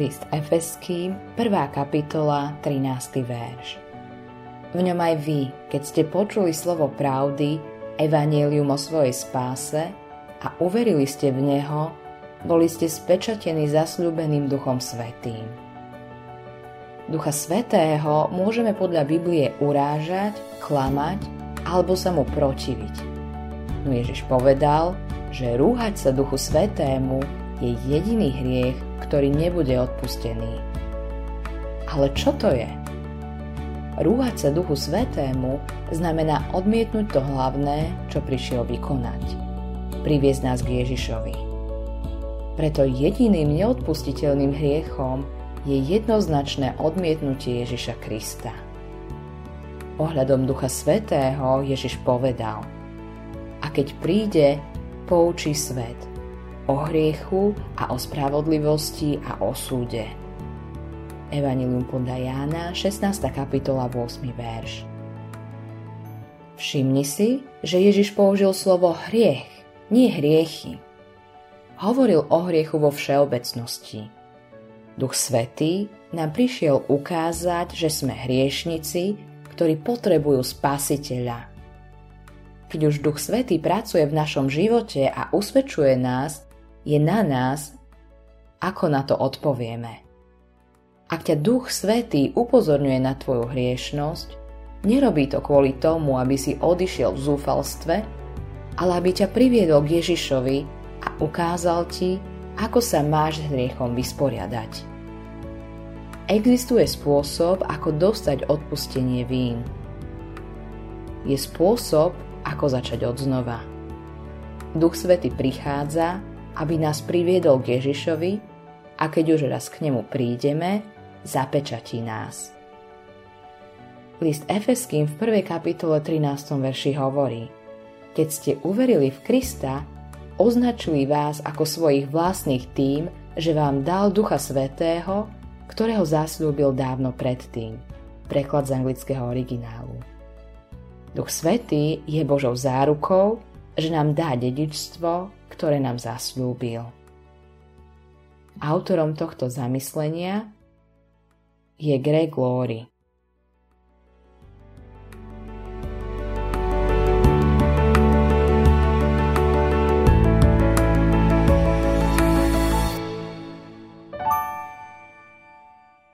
List Efeským, 1. kapitola, 13. verš. V ňom aj vy, keď ste počuli slovo pravdy, evanielium o svojej spáse a uverili ste v Neho, boli ste spečatení zasľúbeným Duchom Svetým. Ducha Svetého môžeme podľa Biblie urážať, klamať alebo sa mu protiviť. No Ježiš povedal, že rúhať sa Duchu Svetému je jediný hriech, ktorý nebude odpustený. Ale čo to je? Rúhať sa Duchu Svetému znamená odmietnúť to hlavné, čo prišiel vykonať. Priviesť nás k Ježišovi. Preto jediným neodpustiteľným hriechom je jednoznačné odmietnutie Ježiša Krista. Ohľadom Ducha Svetého Ježiš povedal A keď príde, poučí svet – o hriechu a o spravodlivosti a o súde. Evangelium podľa Jána, 16. kapitola, 8. verš. Všimni si, že Ježiš použil slovo hriech, nie hriechy. Hovoril o hriechu vo všeobecnosti. Duch Svetý nám prišiel ukázať, že sme hriešnici, ktorí potrebujú spasiteľa. Keď už Duch Svetý pracuje v našom živote a usvedčuje nás, je na nás, ako na to odpovieme. Ak ťa Duch Svetý upozorňuje na tvoju hriešnosť, nerobí to kvôli tomu, aby si odišiel v zúfalstve, ale aby ťa priviedol k Ježišovi a ukázal ti, ako sa máš s hriechom vysporiadať. Existuje spôsob, ako dostať odpustenie vín. Je spôsob, ako začať od. Duch Svety prichádza aby nás priviedol k Ježišovi a keď už raz k nemu prídeme, zapečatí nás. List Efeským v 1. kapitole 13. verši hovorí Keď ste uverili v Krista, označili vás ako svojich vlastných tým, že vám dal Ducha Svetého, ktorého zasľúbil dávno predtým. Preklad z anglického originálu. Duch Svetý je Božou zárukou, že nám dá dedičstvo, ktoré nám zasľúbil. Autorom tohto zamyslenia je Greg Laurie.